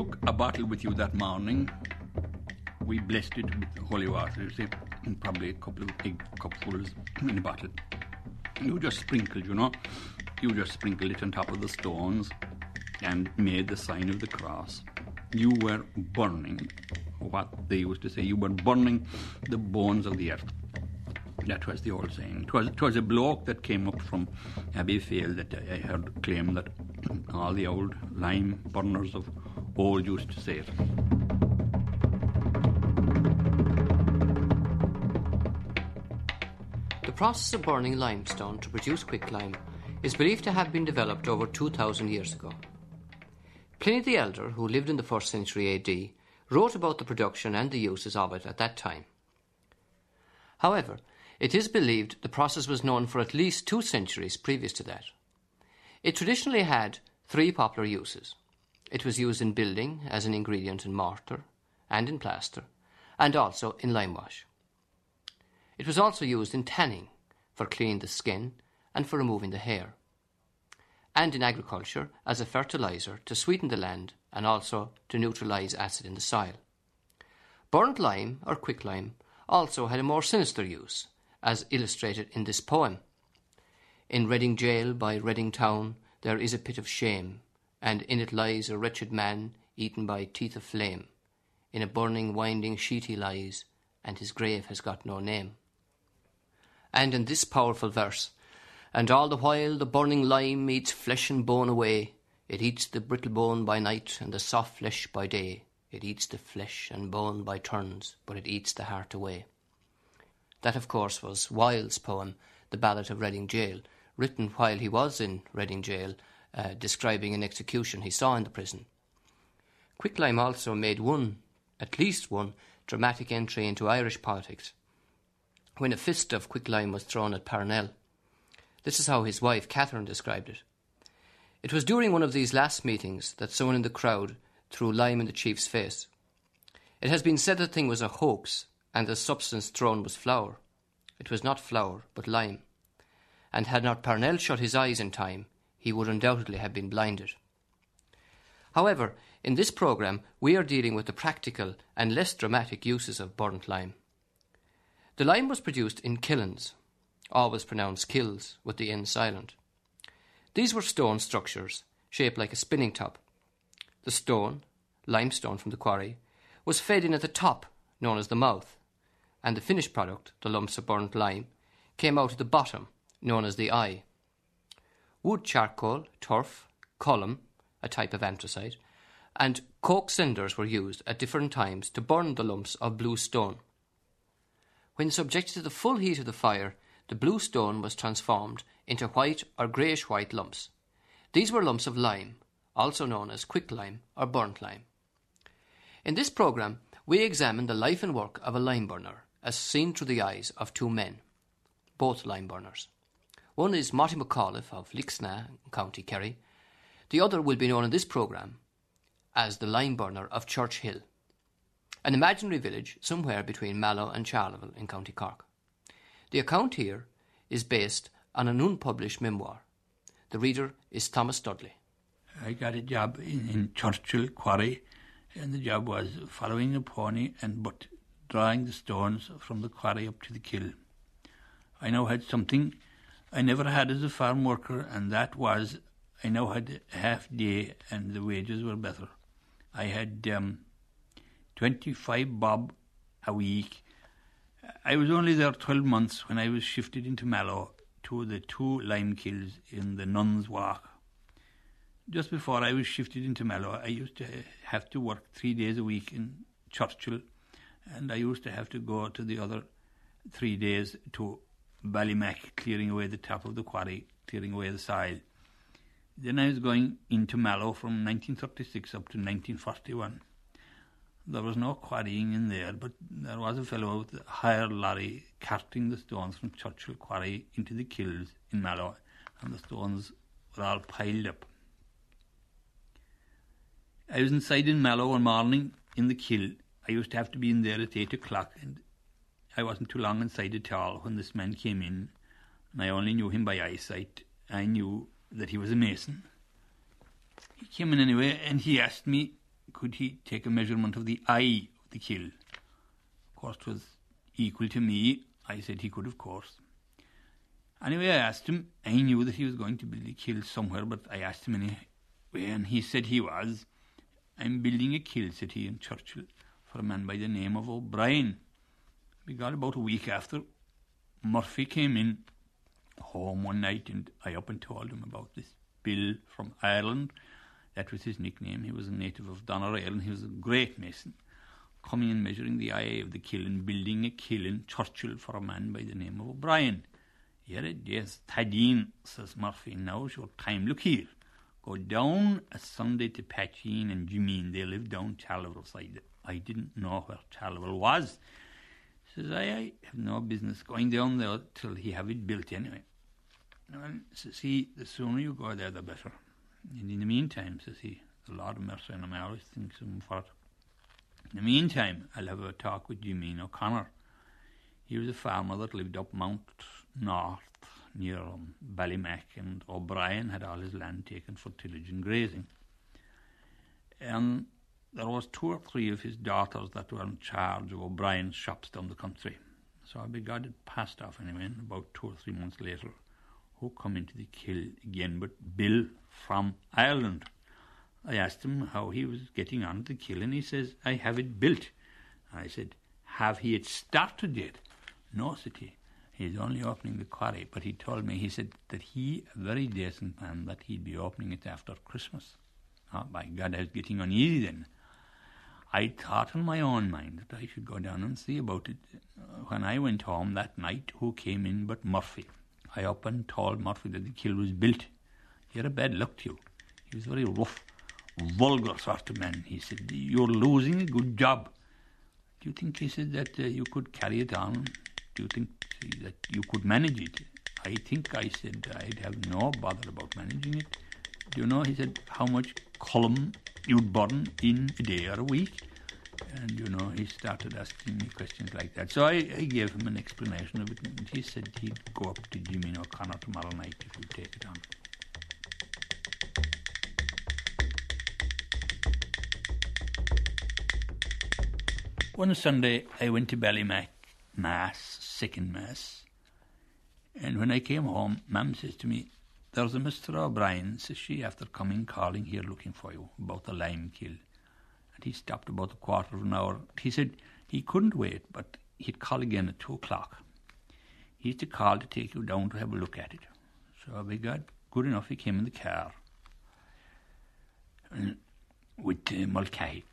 took a bottle with you that morning, we blessed it with holy water, you see, and probably a couple of big cupfuls in a bottle. You just sprinkled, you know, you just sprinkled it on top of the stones and made the sign of the cross. You were burning what they used to say, you were burning the bones of the earth. That was the old saying. It was, it was a bloke that came up from Abbeyfeale that I heard claim that all the old lime burners of old used to say it. The process of burning limestone to produce quicklime is believed to have been developed over 2,000 years ago. Pliny the Elder, who lived in the 1st century AD, wrote about the production and the uses of it at that time. However, it is believed the process was known for at least two centuries previous to that. It traditionally had three popular uses. It was used in building as an ingredient in mortar and in plaster, and also in lime wash. It was also used in tanning for cleaning the skin and for removing the hair, and in agriculture as a fertilizer to sweeten the land and also to neutralize acid in the soil. Burnt lime or quicklime also had a more sinister use, as illustrated in this poem. In Reading Jail by Reading Town there is a pit of shame, and in it lies a wretched man eaten by teeth of flame. In a burning, winding sheet he lies, and his grave has got no name. And in this powerful verse, and all the while the burning lime eats flesh and bone away, it eats the brittle bone by night and the soft flesh by day. It eats the flesh and bone by turns, but it eats the heart away. That, of course, was Wilde's poem, The Ballad of Reading Gaol, written while he was in Reading Jail, uh, describing an execution he saw in the prison. Quicklime also made one, at least one, dramatic entry into Irish politics when a fist of quicklime was thrown at Parnell. This is how his wife, Catherine, described it. It was during one of these last meetings that someone in the crowd threw lime in the chief's face. It has been said the thing was a hoax and the substance thrown was flour. It was not flour, but lime and had not Parnell shut his eyes in time, he would undoubtedly have been blinded. However, in this programme, we are dealing with the practical and less dramatic uses of burnt lime. The lime was produced in kilns, always pronounced kills with the N silent. These were stone structures shaped like a spinning top. The stone, limestone from the quarry, was fed in at the top, known as the mouth, and the finished product, the lumps of burnt lime, came out at the bottom, known as the eye. Wood charcoal, turf, culm, a type of anthracite, and coke cinders were used at different times to burn the lumps of blue stone. When subjected to the full heat of the fire, the blue stone was transformed into white or greyish white lumps. These were lumps of lime, also known as quicklime or burnt lime. In this programme, we examine the life and work of a lime burner as seen through the eyes of two men, both lime burners. One is Marty McAuliffe of Lixnaw, County Kerry. The other will be known in this programme as the lime burner of Church Hill, an imaginary village somewhere between Mallow and Charleville in County Cork. The account here is based on an unpublished memoir. The reader is Thomas Dudley. I got a job in, in Churchill Quarry, and the job was following a pony and but drawing the stones from the quarry up to the kiln. I now had something I never had as a farm worker, and that was I now had half day and the wages were better. I had um, 25 bob a week. I was only there 12 months when I was shifted into Mallow to the two lime kilns in the Nuns Walk. Just before I was shifted into Mallow, I used to have to work three days a week in Churchill, and I used to have to go to the other three days to Ballymac, clearing away the top of the quarry, clearing away the soil. Then I was going into Mallow from 1936 up to 1941. There was no quarrying in there, but there was a fellow with a hired lorry carting the stones from Churchill Quarry into the kilns in Mallow, and the stones were all piled up. I was inside in Mallow one morning in the kiln. I used to have to be in there at eight o'clock, and I wasn't too long inside at all when this man came in, and I only knew him by eyesight. I knew that he was a mason. He came in anyway, and he asked me could he take a measurement of the eye of the kill? Of course, it was equal to me. I said he could, of course. Anyway, I asked him. I knew that he was going to build a kill somewhere, but I asked him anyway, and he said he was. I'm building a kill, said he, in Churchill, for a man by the name of O'Brien. We got about a week after. Murphy came in home one night, and I up and told him about this Bill from Ireland. That was his nickname. He was a native of Doneraile. He was a great mason, coming and measuring the eye of the kiln, building a kiln, Churchill, for a man by the name of O'Brien. Here it is, Tadine, says Murphy. Now's your time. Look here. Go down a Sunday to Patchine and Jimeen. They live down Challival side. I didn't know where Challival was. Says I, I have no business going down there till he have it built anyway. Well, says he, the sooner you go there, the better. And in the meantime, says he, the Lord of mercy on him, I always think some for it. In the meantime, I'll have a talk with Jimmy O'Connor. He was a farmer that lived up Mount North near um, Ballymac, and O'Brien had all his land taken for tillage and grazing. And there was two or three of his daughters that were in charge of O'Brien's shops down the country. So I begot it passed off anyway, about two or three months later, who come into the kill again but Bill from Ireland. I asked him how he was getting on at the kill, and he says, I have it built. I said, Have he it started yet? No, said he. He's only opening the quarry, but he told me, he said that he, a very decent man, that he'd be opening it after Christmas. Oh, by God, I was getting uneasy then. I thought in my own mind that I should go down and see about it. When I went home that night, who came in but Murphy? I up and told Murphy that the kill was built. He had a bad look to you. He was very rough, vulgar sort of man. He said, You're losing a good job. Do you think, he said, that uh, you could carry it on? Do you think that you could manage it? I think I said I'd have no bother about managing it. Do you know, he said, how much culm you'd burn in a day or a week? And, you know, he started asking me questions like that. So I, I gave him an explanation of it, and he said he'd go up to Jimmy O'Connor tomorrow night if we take it on. One Sunday, I went to Ballymac Mass, second Mass, and when I came home, Mum says to me, There's a Mr. O'Brien, says she, after coming calling here looking for you about the lime kill. And he stopped about a quarter of an hour. He said he couldn't wait, but he'd call again at two o'clock. He's to call to take you down to have a look at it. So we got good enough. He came in the car with uh, Mulcahy.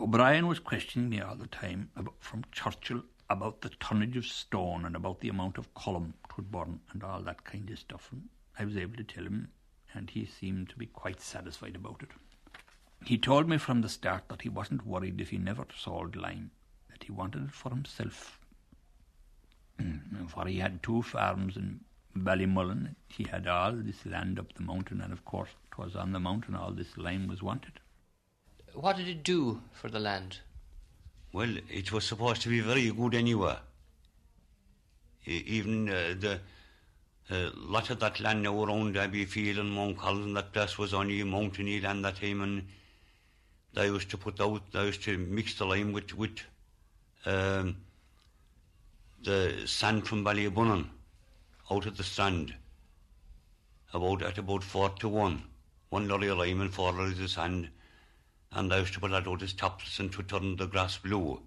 O'Brien was questioning me all the time about, from Churchill about the tonnage of stone and about the amount of culm it would and all that kind of stuff. And I was able to tell him, and he seemed to be quite satisfied about it. He told me from the start that he wasn't worried if he never sold lime, that he wanted it for himself. for he had two farms in Ballymullen. He had all this land up the mountain, and of course, it was on the mountain all this lime was wanted. What did it do for the land? Well, it was supposed to be very good anyway. Even uh, the uh, lot of that land now around Abbeyfeale and Mount Collins, that place was only mountainy land that time, and they used to put out, they used to mix the lime with with um, the sand from Ballybunion out of the strand. About at about four to one, one lorry of lime and four lorries of sand and they used to put that out as tops and to turn the grass blue.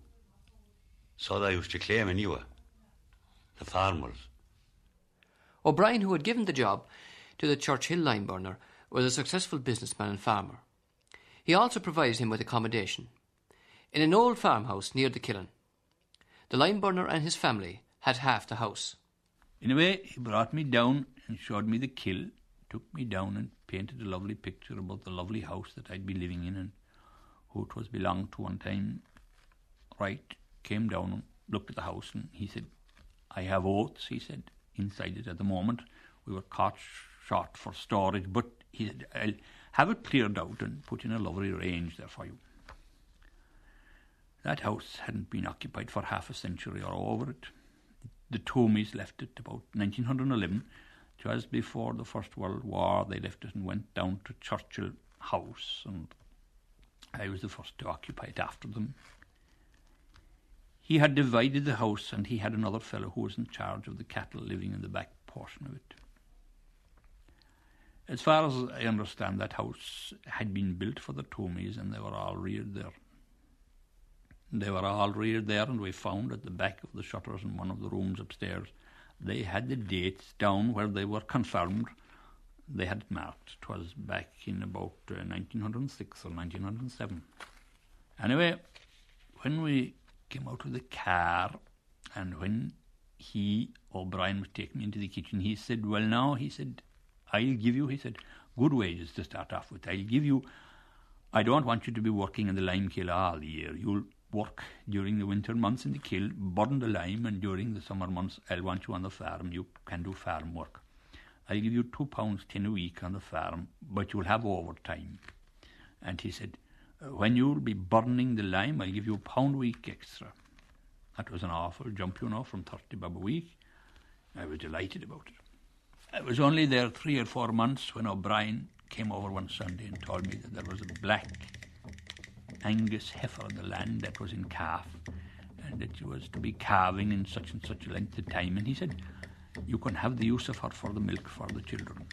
So they used to claim anyway, the farmers. O'Brien, who had given the job to the Churchill lime burner, was a successful businessman and farmer. He also provided him with accommodation in an old farmhouse near the kiln. The lime burner and his family had half the house. In a way, he brought me down and showed me the kill, took me down and painted a lovely picture about the lovely house that I'd be living in and who it was belonged to one time, right, came down and looked at the house and he said, I have oats, he said, inside it at the moment. We were caught short for storage, but he said, I'll have it cleared out and put in a lovely range there for you. That house hadn't been occupied for half a century or over it. The Toomeys left it about 1911, just before the First World War. They left it and went down to Churchill House and I was the first to occupy it after them. He had divided the house and he had another fellow who was in charge of the cattle living in the back portion of it. As far as I understand, that house had been built for the Toomeys and they were all reared there. They were all reared there, and we found at the back of the shutters in one of the rooms upstairs, they had the dates down where they were confirmed. They had it marked. 'Twas back in about uh, 1906 or 1907. Anyway, when we came out of the car, and when he, O'Brien, was taking me into the kitchen, he said, Well, now, he said, I'll give you, he said, good wages to start off with. I'll give you, I don't want you to be working in the lime kiln all year. You'll work during the winter months in the kiln, burn the lime, and during the summer months, I'll want you on the farm. You can do farm work. I'll give you two pounds ten a week on the farm, but you'll have overtime. And he said, when you'll be burning the lime, I'll give you a pound a week extra. That was an awful jump, you know, from 30 bob a week. I was delighted about it. I was only there three or four months when O'Brien came over one Sunday and told me that there was a black Angus heifer on the land that was in calf and that she was to be calving in such and such a length of time. And he said, You can have the use of her for the milk for the children.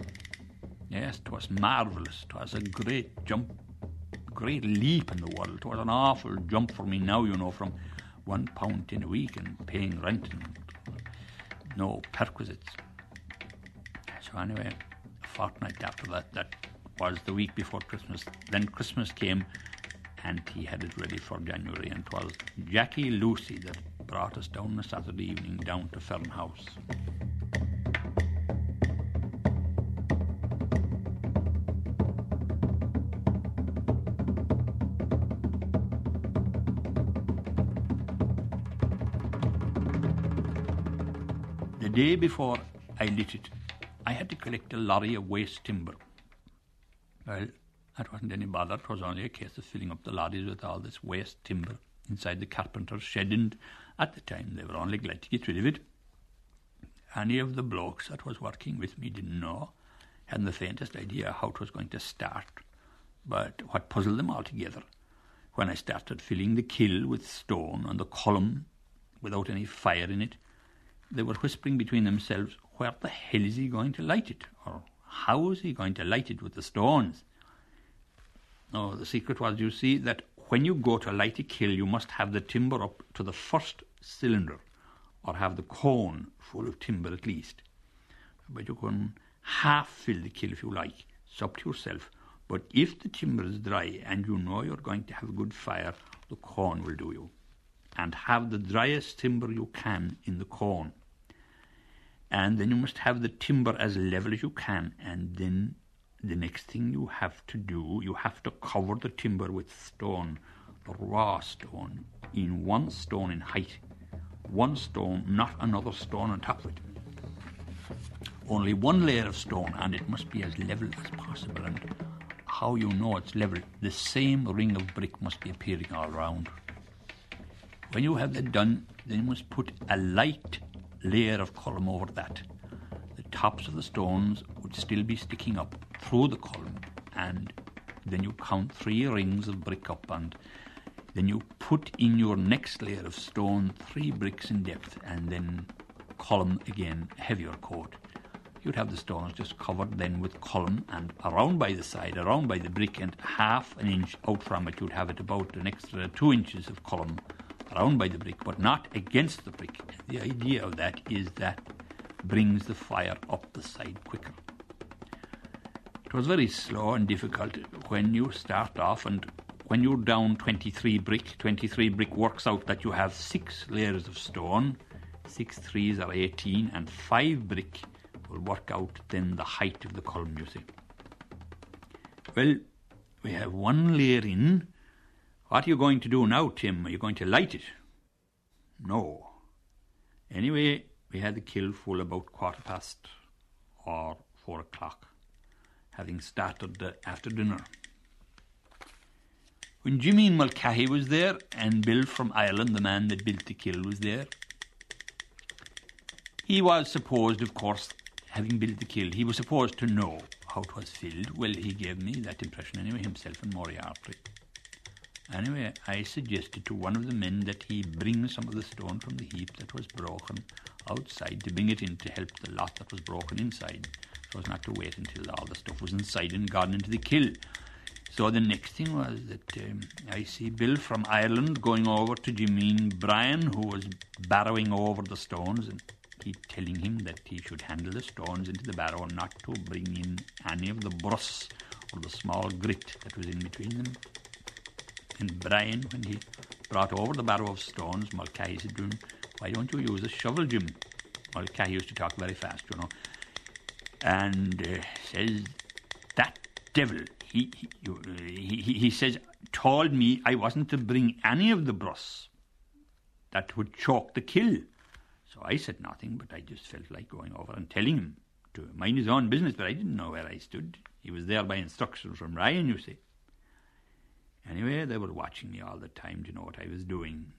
Yes, 'twas marvellous. 'Twas a great jump, great leap in the world. It was an awful jump for me now, you know, from one pound in a week and paying rent and no perquisites. So anyway, a fortnight after that, that was the week before Christmas. Then Christmas came, and he had it ready for January, and 'twas Jackie Lucy that brought us down on a Saturday evening down to Fern House. The day before I lit it, I had to collect a lorry of waste timber. Well, that wasn't any bother. It was only a case of filling up the lorries with all this waste timber inside the carpenter's shed, and at the time they were only glad to get rid of it. Any of the blokes that was working with me didn't know, hadn't the faintest idea how it was going to start. But what puzzled them altogether, when I started filling the kiln with stone and the culm without any fire in it, they were whispering between themselves, where the hell is he going to light it? Or how is he going to light it with the stones? No, the secret was, you see, that when you go to light a kiln, you must have the timber up to the first cylinder, or have the cone full of timber at least. But you can half fill the kiln if you like. It's up to yourself. But if the timber is dry and you know you're going to have a good fire, the cone will do you. And have the driest timber you can in the cone. And then you must have the timber as level as you can, and then the next thing you have to do, you have to cover the timber with stone, the raw stone, in one stone in height. One stone, not another stone on top of it. Only one layer of stone, and it must be as level as possible. And how you know it's level, the same ring of brick must be appearing all round. When you have that done, then you must put a light layer of culm over that. The tops of the stones would still be sticking up through the culm, and then you count three rings of brick up, and then you put in your next layer of stone three bricks in depth, and then culm again, heavier coat. You'd have the stones just covered then with culm, and around by the side, around by the brick, and half an inch out from it, you'd have it about an extra two inches of culm around by the brick, but not against the brick. The idea of that is that brings the fire up the side quicker. It was very slow and difficult when you start off, and when you're down 23 brick, 23 brick works out that you have six layers of stone, six threes are 18, and five brick will work out then the height of the culm, you see. Well, we have one layer in. What are you going to do now, Tim? Are you going to light it? No. Anyway, we had the kiln full about quarter past or four o'clock, having started after dinner. When Jimmy Mulcahy was there, and Bill from Ireland, the man that built the kiln, was there, he was supposed, of course, having built the kiln, he was supposed to know how it was filled. Well, he gave me that impression anyway, himself and Moriarty. Anyway, I suggested to one of the men that he bring some of the stone from the heap that was broken outside to bring it in to help the lot that was broken inside, so as not to wait until all the stuff was inside and gone into the kill. So the next thing was that um, I see Bill from Ireland going over to Jimeen Bryan, who was barrowing over the stones, and he telling him that he should handle the stones into the barrow, and not to bring in any of the bruss or the small grit that was in between them. And Brian, when he brought over the barrow of stones, Mulcahy said to him, Why don't you use a shovel, Jim? Mulcahy used to talk very fast, you know. And uh, says, That devil, he, he, he, he says, told me I wasn't to bring any of the bruss. That would choke the kill. So I said nothing, but I just felt like going over and telling him to mind his own business, but I didn't know where I stood. He was there by instructions from Ryan, you see. Anyway, they were watching me all the time to know what I was doing.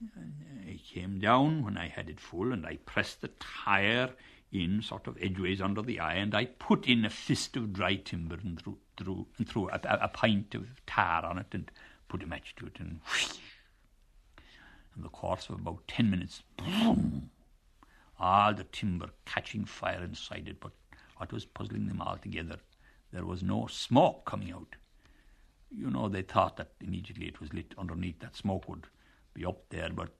I came down when I had it full, and I pressed the tire in sort of edgeways under the eye, and I put in a fist of dry timber and threw, threw, and threw a, a, a pint of tar on it and put a match to it, and whoosh, in the course of about ten minutes, boom, all the timber catching fire inside it. But what was puzzling them altogether, there was no smoke coming out you know, they thought that immediately it was lit underneath that smoke would be up there, but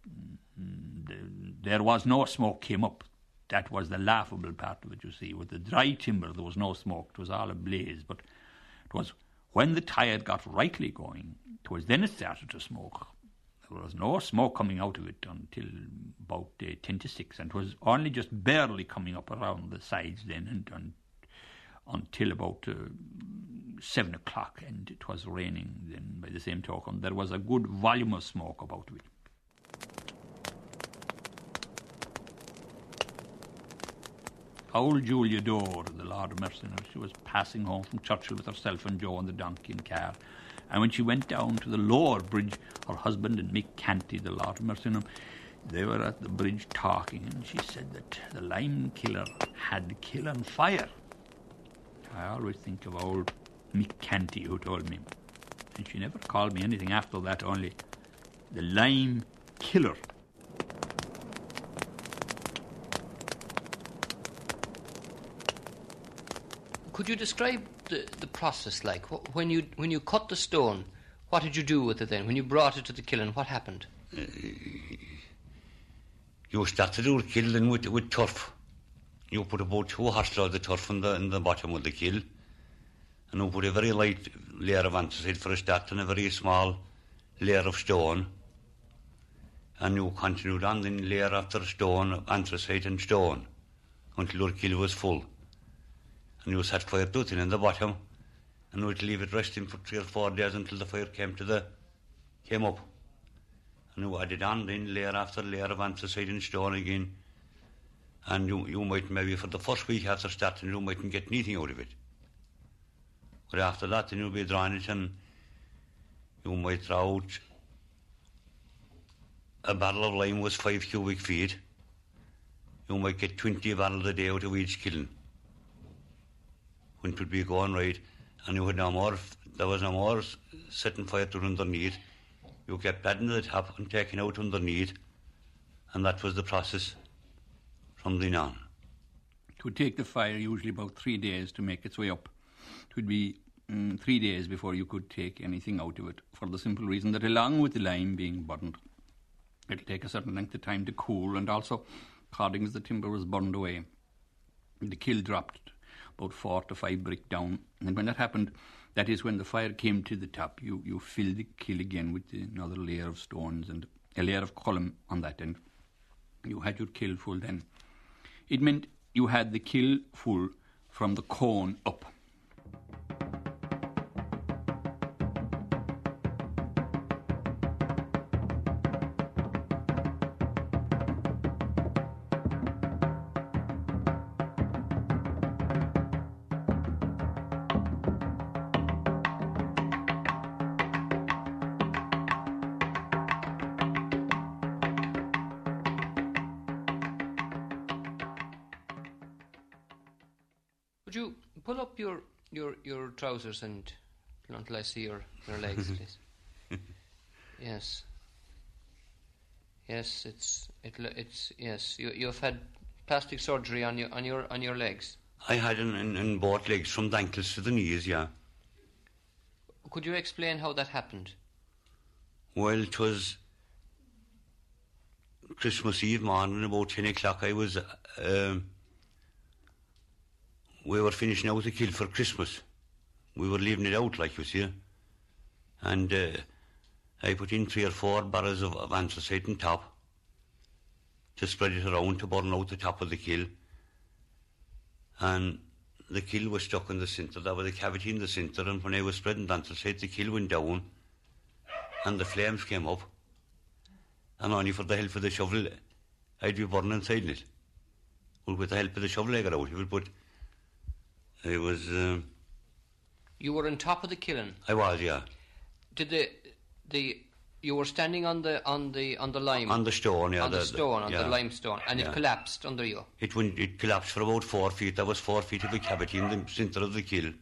mm, there was no smoke came up. That was the laughable part of it, you see. With the dry timber, there was no smoke. It was all ablaze. But it was when the tire got rightly going, it was then it started to smoke. There was no smoke coming out of it until about uh, 10 to 6, and it was only just barely coming up around the sides then and, and until about uh, seven o'clock, and it was raining. Then, by the same token, there was a good volume of smoke about it. Old Julia Dore, the Lord of Mercy, she was passing home from Churchill with herself and Joe on the donkey and car. And when she went down to the lower bridge, her husband and Mick Canty, the Lord of Mercy, they were at the bridge talking, and she said that the lime killer had kill on fire. I always think of old Mick Canty who told me. And she never called me anything after that, only the lime killer. Could you describe the, the process like? When you, when you cut the stone, what did you do with it then? When you brought it to the kiln, what happened? Uh, you start to do the kiln with, with turf. You put about two horses of the turf in the, in the bottom of the kiln and you put a very light layer of anthracite for a start and a very small layer of stone. And you continued on then layer after stone, of anthracite and stone, until your kiln was full. And you set fire to it in the bottom, and you would leave it resting for three or four days until the fire came to the came up. And you added on then layer after layer of anthracite and stone again. And you, you might maybe for the first week after starting, you mightn't get anything out of it. But after that, then you'll be drawing it and you might draw out a barrel of lime was five cubic feet. You might get 20 barrels a day out of each kiln. When it would be going right, and you had no more, there was no more setting fire to underneath. You kept adding to the top and taking out underneath, and that was the process from on. It would take the fire usually about three days to make its way up. It would be mm, three days before you could take anything out of it, for the simple reason that along with the lime being burned, it'll take a certain length of time to cool, and also, according as the timber was burned away, the kiln dropped about four to five brick down, and when that happened, that is when the fire came to the top. You you fill the kiln again with another layer of stones and a layer of culm on that end. You had your kiln full then. It meant you had the kiln full from the corn up. Trousers and until I see your, your legs, please. Yes. Yes, it's it, it's yes. You you've had plastic surgery on your on your on your legs. I had in, in, in both legs from the ankles to the knees, yeah. Could you explain how that happened? Well, it was Christmas Eve morning, about 10 o'clock. I was, um, we were finishing out the kill for Christmas. We were leaving it out, like you see. And uh, I put in three or four barrels of, of anthracite on top to spread it around to burn out the top of the kill. And the kill was stuck in the centre. There was a cavity in the centre, and when I was spreading the anthracite, the kill went down, and the flames came up. And only for the help of the shovel, I'd be burning inside it. Well, with the help of the shovel, I got out of it, but it was. Um, You were on top of the kiln. I was, yeah. Did the the you were standing on the on the on the lime On the stone, yeah. on the, stone on yeah. the limestone, and Yeah. it collapsed under you. It went, it collapsed for about four feet. There was four feet of a cavity in the centre of the kill.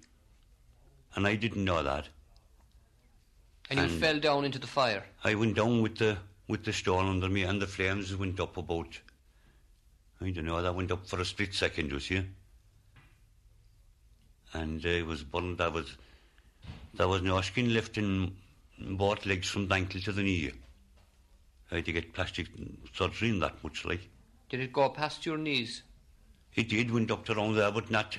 And I didn't know that. And you fell down into the fire. I went down with the with the stone under me, and the flames went up about. I don't know. That went up for a split second, you see. And uh, it was burned. There was there was no skin left in both legs from the ankle to the knee. I had to get plastic surgery in that much, like Did it go past your knees? it did. Went up to around there, but not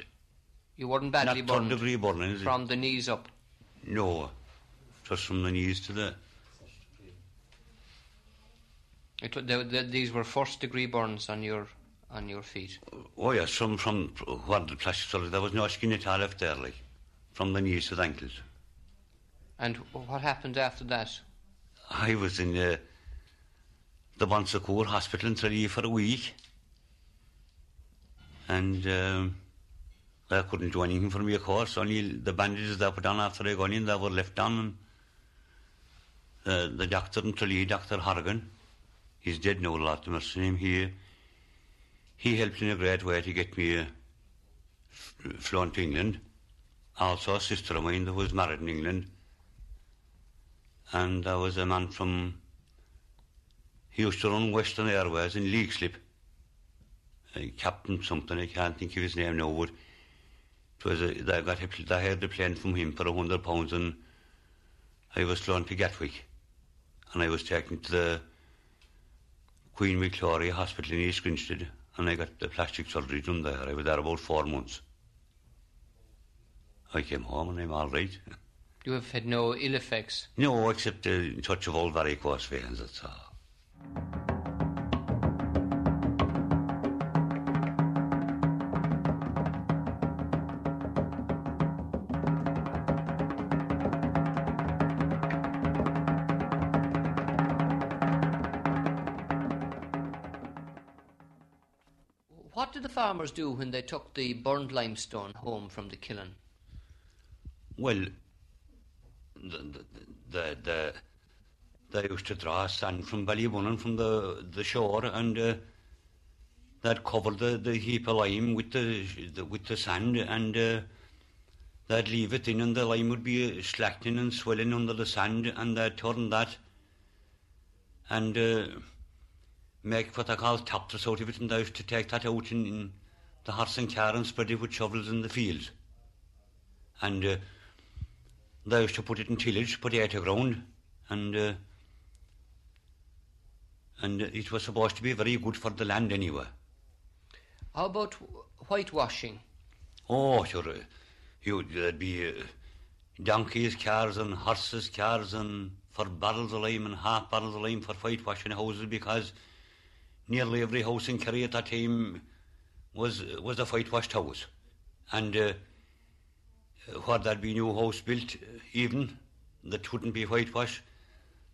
You weren't badly not third burned degree burning. is it? from the knees up. No, just from the knees to the. It, wa- the, the, these were first degree burns on your on your feet. Oh yes, from from what the plastic surgery. There was no skin at all left there, like from the knees to the ankles. And what happened after that? I was in uh, the Bon Secours hospital in Tralee for a week, and um, I couldn't do anything for me, of course. Only the bandages that put on after I got in, they were left on. And uh, the doctor in Tralee, Dr. Hargan, he's dead now, a lot to mercy him. He, he helped in a great way to get me uh, flown to England. Also, a sister of mine that was married in England and there was a man from he used to run Western Airways in Leixlip. Uh, Captain something, I can't think of his name now, but it was a, they got a, they hired the plane from him for a hundred pounds and I was flown to Gatwick and I was taken to the Queen Victoria Hospital in East Grinstead and I got the plastic surgery done there. I was there about four months. I came home and I'm all right. You have had no ill effects. No, except a touch of old varicose veins, that's all. What did the farmers do when they took the burned limestone home from the kiln? Well, the, the, the, the, they used to draw sand from Ballybunion from the, the shore and uh, they'd cover the, the heap of lime with the, the, with the sand and uh, they'd leave it in and the lime would be uh, slackening and swelling under the sand and they'd turn that and uh, make what they call tappers out of it and they used to take that out in, in the horse and car and spread it with shovels in the fields. And uh, they used to put it in tillage, put potato ground, and uh, and it was supposed to be very good for the land anyway. How about whitewashing? Oh, sure, you, there'd be uh, donkeys, cars, and horses, cars, and for barrels of lime and half barrels of lime for whitewashing houses because nearly every house in Kerry at that time was was a whitewashed house, and. Uh, where there'd be new house built, uh, even that wouldn't be whitewashed.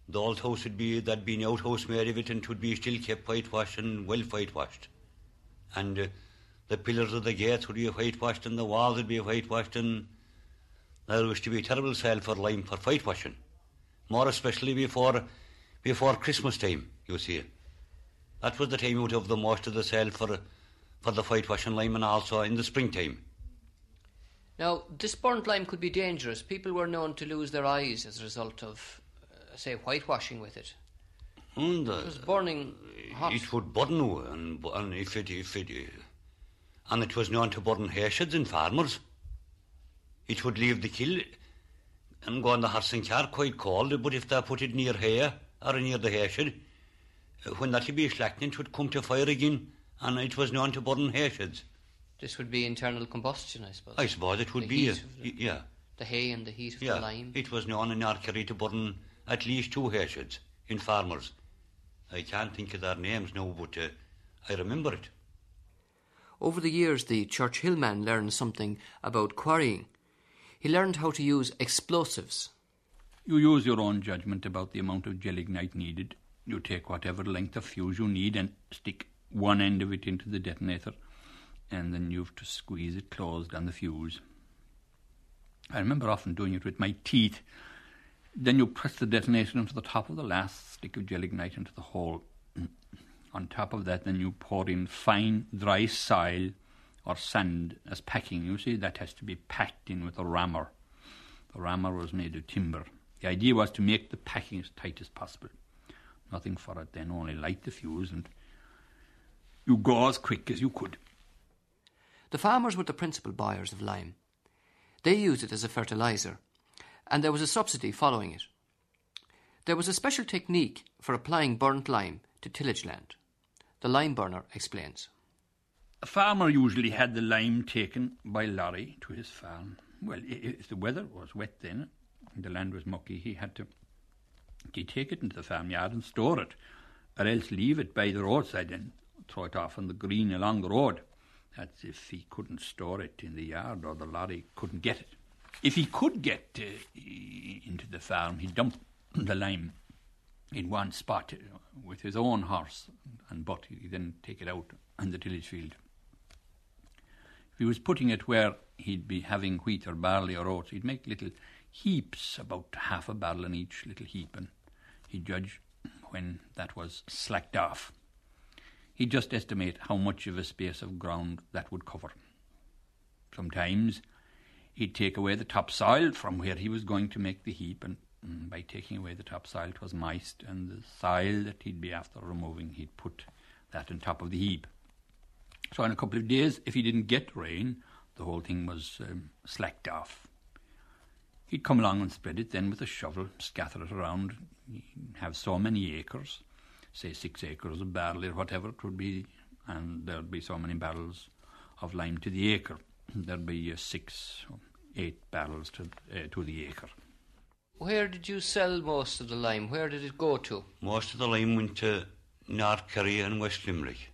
The old house would be there'd be an outhouse made of it, and it would be still kept whitewashed and well whitewashed. And uh, the pillars of the gates would be whitewashed, and the walls would be whitewashed, and there was to be a terrible sale for lime for whitewashing, more especially before before Christmas time. You see, that was the time out of the most of the sale for for the whitewashing lime, and also in the springtime. Now, this burnt lime could be dangerous. People were known to lose their eyes as a result of uh, say, whitewashing with it? And, uh, It was burning hot. It would burn, and, and if it, if it, uh, and it was known to burn haysheds in farmers. It would leave the kill and go on the horse and car quite cold, but if they put it near hay or near the hayshed, when that would be slackening, it would come to fire again, and it was known to burn haysheds. This would be internal combustion, I suppose. I suppose it would The be, heat uh, the- yeah, The hay and the heat of yeah. the lime. It was known in Archery to burn at least two haysheds in farmers. I can't think of their names now, but uh, I remember it. Over the years, the Churchill man learned something about quarrying. He learned how to use explosives. You use your own judgment about the amount of gelignite needed. You take whatever length of fuse you need and stick one end of it into the detonator, and then you have to squeeze it closed on the fuse. I remember often doing it with my teeth. Then you press the detonator into the top of the last stick of gelignite into the hole. On top of that, then you pour in fine, dry soil or sand as packing. You see, that has to be packed in with a rammer. The rammer was made of timber. The idea was to make the packing as tight as possible. Nothing for it then, only light the fuse and you go as quick as you could. The farmers were the principal buyers of lime. They used it as a fertilizer, and there was a subsidy following it. There was a special technique for applying burnt lime to tillage land. The lime burner explains. A farmer usually had the lime taken by lorry to his farm. Well, if the weather was wet then, and the land was mucky, he had to he'd take it into the farmyard and store it, or else leave it by the roadside and throw it off on the green along the road. That's if he couldn't store it in the yard or the lorry couldn't get it. If he could get uh, into the farm, he'd dump the lime in one spot uh, with his own horse and butt. He'd then take it out on the tillage field. If he was putting it where he'd be having wheat or barley or oats, he'd make little heaps, about half a barrel in each little heap, and he'd judge when that was slacked off. He'd just estimate how much of a space of ground that would cover. Sometimes he'd take away the topsoil from where he was going to make the heap, and mm, by taking away the topsoil, it was moist, and the soil that he'd be after removing, he'd put that on top of the heap. So in a couple of days, if he didn't get rain, the whole thing was um, slacked off. He'd come along and spread it then with a shovel, scatter it around. He'd have so many acres, say six acres of barley or whatever it would be, and there'd be so many barrels of lime to the acre. There'd be uh, six, or eight barrels to uh, to the acre. Where did you sell most of the lime? Where did it go to? Most of the lime went to North Kerry and West Limerick.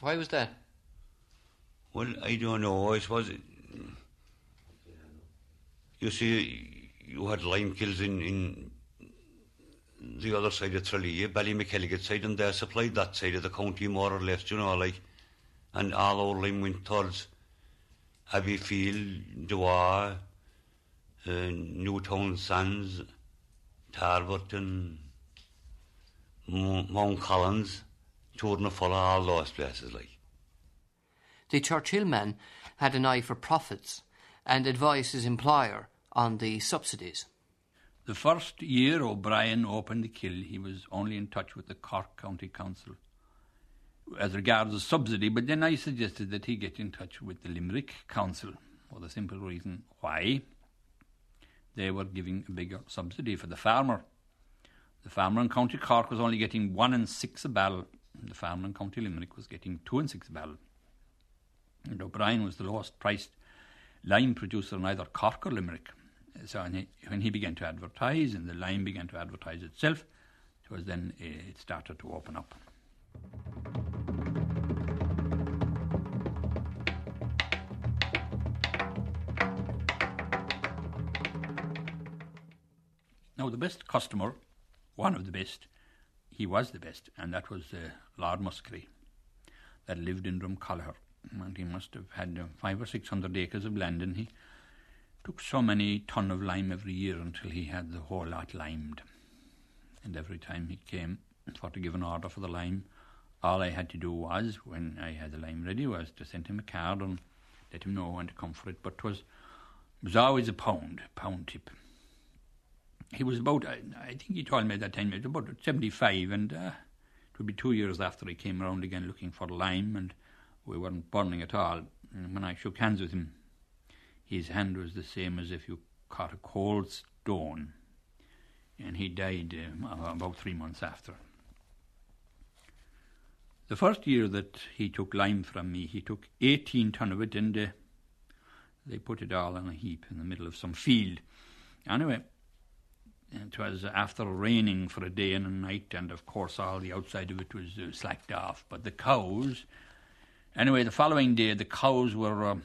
Why was that? Well, I don't know. I suppose. You see, you had lime kills in, in the other side of Tralee, Ballymacelligott side, and they supplied that side of the county more or less, you know, like. And all our lime went towards Abbeyfeale, Duagh, uh, Newtown Sands, Tarberton, Mount Collins, Tournafulla, all those places, like. The Churchill man had an eye for profits and advised his employer on the subsidies. The first year O'Brien opened the kill, he was only in touch with the Cork County Council as regards the subsidy, but then I suggested that he get in touch with the Limerick Council for the simple reason why they were giving a bigger subsidy for the farmer. The farmer in County Cork was only getting one and six a barrel. The farmer in County Limerick was getting two and six a barrel. And O'Brien was the lowest priced lime producer in either Cork or Limerick. So when he, when he began to advertise and the line began to advertise itself, it was then uh, it started to open up. Now, the best customer, one of the best, he was the best, and that was uh, Lord Muskerry, that lived in Drumcollogher. And he must have had uh, five or six hundred acres of land, and he took so many ton of lime every year until he had the whole lot limed. And every time he came for to give an order for the lime, all I had to do was, when I had the lime ready, was to send him a card and let him know when to come for it. But 'twas was always a pound, pound tip. he was about, I, I, think he told me at that time, he was about 75, and uh, it would be two years after he came around again looking for lime, and we weren't burning at all. And when I shook hands with him, his hand was the same as if you caught a cold stone, and he died uh, about three months after. The first year that he took lime from me, he took 18 ton of it and uh, they put it all on a heap in the middle of some field. Anyway, it was after raining for a day and a night, and of course, all the outside of it was uh, slacked off. But the cows, anyway, the following day, the cows were uh,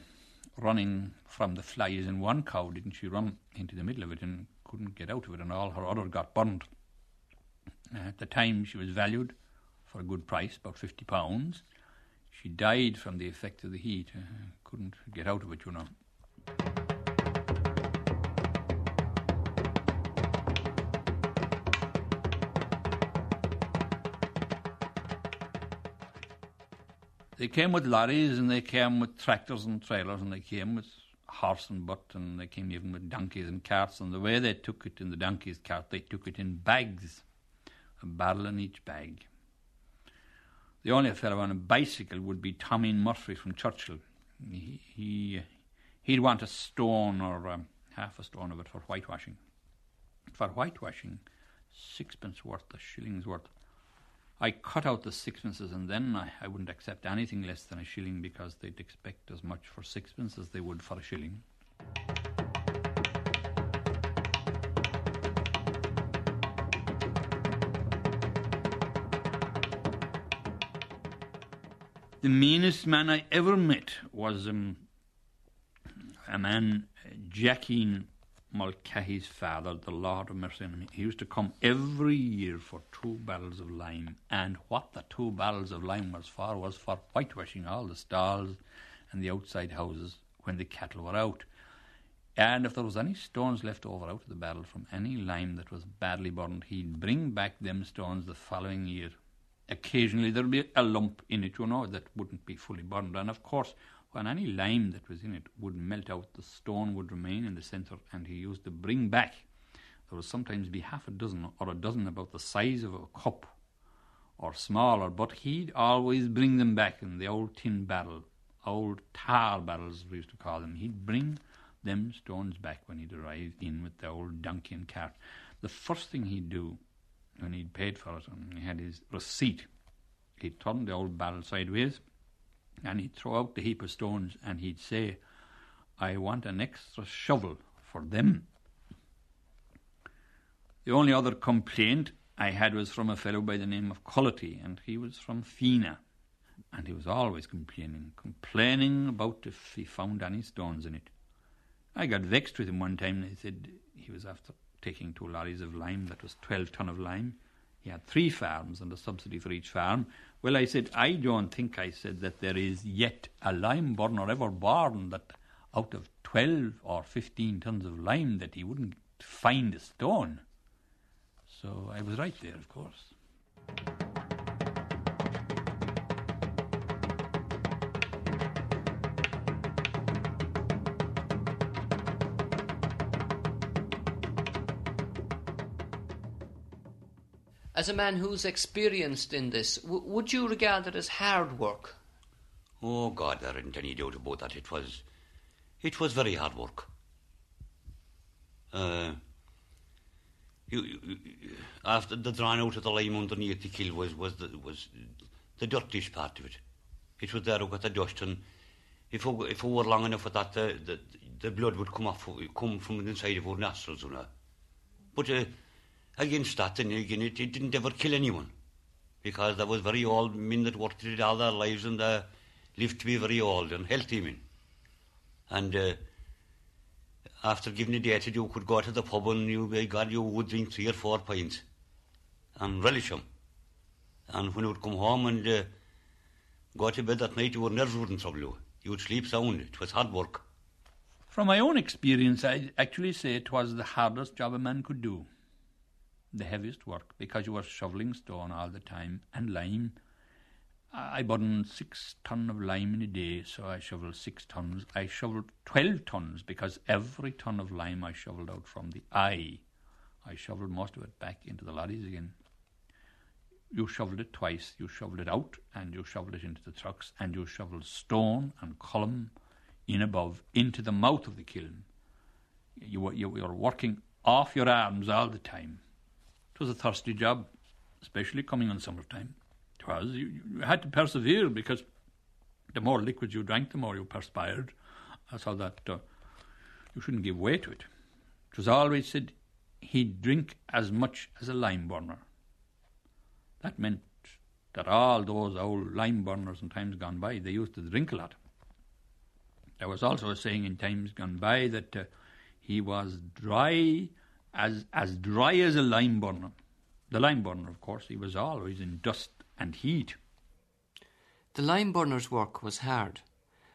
running from the flies, and one cow didn't she run into the middle of it and couldn't get out of it, and all her other got burned. At the time, she was valued for a good price, about fifty pounds. She died from the effect of the heat, uh, couldn't get out of it, you know. They came with lorries and they came with tractors and trailers and they came with horse and butt and they came even with donkeys and carts and the way they took it in the donkey's cart they took it in bags, a barrel in each bag. The only fellow on a bicycle would be Tommy Murphy from Churchill. He, he he'd want a stone or um, half a stone of it for whitewashing. For whitewashing, sixpence worth, a shilling's worth. I cut out the sixpences and then I, I wouldn't accept anything less than a shilling because they'd expect as much for sixpence as they would for a shilling. The meanest man I ever met was um, a man, Jackie Mulcahy's father, the Lord of mercy on him. He used to come every year for two barrels of lime, and what the two barrels of lime was for was for whitewashing all the stalls and the outside houses when the cattle were out. And if there was any stones left over out of the barrel from any lime that was badly burned, he'd bring back them stones the following year. Occasionally there'd be a lump in it, you know, that wouldn't be fully burned. And of course, when any lime that was in it would melt out, the stone would remain in the centre, and he used to bring back. There would sometimes be half a dozen or a dozen about the size of a cup or smaller, but he'd always bring them back in the old tin barrel, old tar barrels we used to call them. He'd bring them stones back when he'd arrive in with the old donkey and cart. The first thing he'd do when he'd paid for it and he had his receipt, he'd turn the old barrel sideways and he'd throw out the heap of stones and he'd say, I want an extra shovel for them. The only other complaint I had was from a fellow by the name of Cullity, and he was from Fina. And he was always complaining, complaining about if he found any stones in it. I got vexed with him one time, and he said he was after taking two lorries of lime, that was 12 ton of lime. He had three farms and a subsidy for each farm, well, I said, I don't think, I said, that there is yet a lime burner ever born that out of 12 or 15 tons of lime that he wouldn't find a stone. So I was right there, of course. As a man who's experienced in this, w- would you regard it as hard work? Oh God, there isn't any doubt about that. It was, it was very hard work. Uh, you, you, after the drawing out of the lime underneath the kill was was the was the dirtiest part of it. It was there with the dust, and if it, if it were long enough for that, the, the the blood would come off, come from inside of our nostrils, you know. But uh, against that, and again, it, it didn't ever kill anyone because there was very old men that worked it all their lives and uh, lived to be very old and healthy men. And uh, after giving a day to you could go to the pub and you, by God, you would drink three or four pints and relish them. And when you would come home and uh, go to bed that night, your nerves wouldn't trouble you. You would sleep sound. It was hard work. From my own experience, I'd actually say it was the hardest job a man could do the heaviest work because you were shoveling stone all the time and lime. I burned six ton of lime in a day, so I shoveled six tons. I shoveled twelve tons because every ton of lime I shoveled out from the eye I shovelled most of it back into the lorries again. You shovelled it twice. You shovelled it out and you shovelled it into the trucks and you shovelled stone and culm in above into the mouth of the kiln. You were, you were working off your arms all the time. Was a thirsty job, especially coming in summertime. It was. You, you had to persevere because the more liquids you drank, the more you perspired. So that uh, you shouldn't give way to it. It was always said he'd drink as much as a lime burner. That meant that all those old lime burners in times gone by, they used to drink a lot. There was also a saying in times gone by that uh, he was dry as as dry as a lime burner. The lime burner, of course, he was always in dust and heat. The lime burner's work was hard,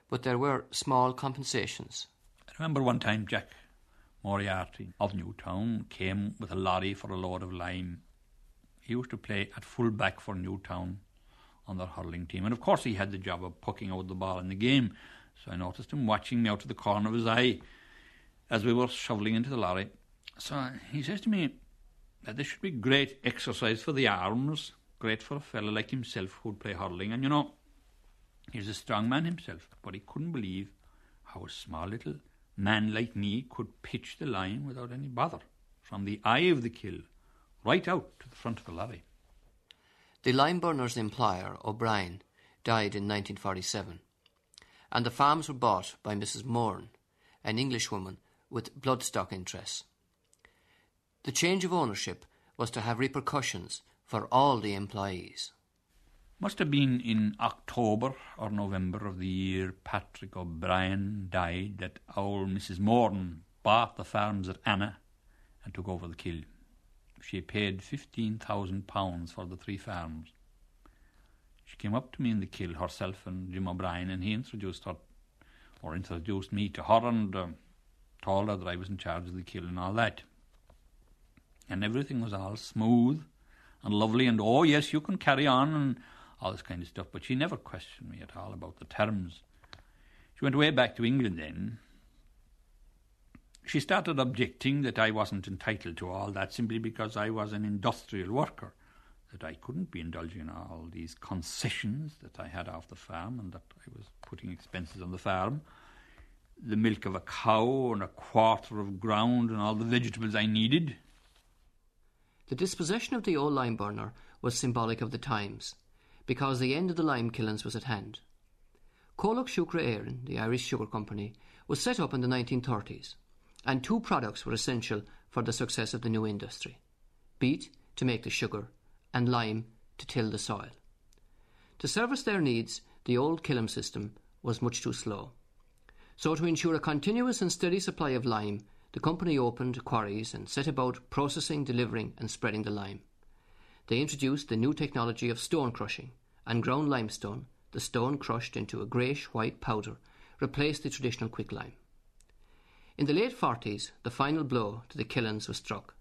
but there were small compensations. I remember one time Jack Moriarty of Newtown came with a lorry for a load of lime. He used to play at full back for Newtown on their hurling team, and of course he had the job of pucking out the ball in the game. So I noticed him watching me out of the corner of his eye as we were shoveling into the lorry. So uh, he says to me that this should be great exercise for the arms, great for a fellow like himself who'd play hurling. And you know, he's a strong man himself, but he couldn't believe how a small little man like me could pitch the line without any bother, from the eye of the kill right out to the front of the lorry. The lime burner's employer, O'Brien, died in 1947, and the farms were bought by Mrs. Morn, an Englishwoman with bloodstock interests. The change of ownership was to have repercussions for all the employees. Must have been in October or November of the year Patrick O'Brien died that old Mrs. Moran bought the farms at Anna and took over the kill. She paid fifteen thousand pounds for the three farms. She came up to me in the kill herself and Jim O'Brien, and he introduced her, or introduced me to her, and um, told her that I was in charge of the kill and all that. And everything was all smooth and lovely, and oh yes, you can carry on and all this kind of stuff. But she never questioned me at all about the terms. She went away back to England then. She started objecting that I wasn't entitled to all that simply because I was an industrial worker, that I couldn't be indulging in all these concessions that I had off the farm and that I was putting expenses on the farm. The milk of a cow and a quarter of ground and all the vegetables I needed. The dispossession of the old lime burner was symbolic of the times because the end of the lime kilns was at hand. Comhlucht Siúicre Éireann, the Irish Sugar Company, was set up in the 1930s, and two products were essential for the success of the new industry beet to make the sugar, and lime to till the soil. To service their needs, the old kiln system was much too slow. So, to ensure a continuous and steady supply of lime, the company opened quarries and set about processing, delivering, and spreading the lime. They introduced the new technology of stone crushing, and ground limestone, the stone crushed into a greyish white powder, replaced the traditional quicklime. In the late 40s, the final blow to the kilns was struck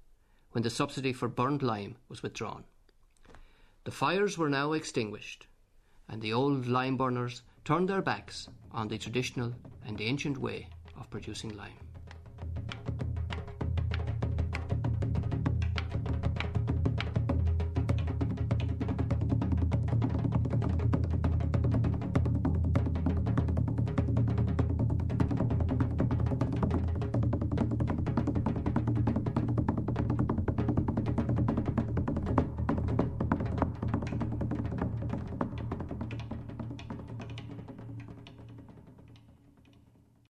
when the subsidy for burned lime was withdrawn. The fires were now extinguished, and the old lime burners turned their backs on the traditional and ancient way of producing lime.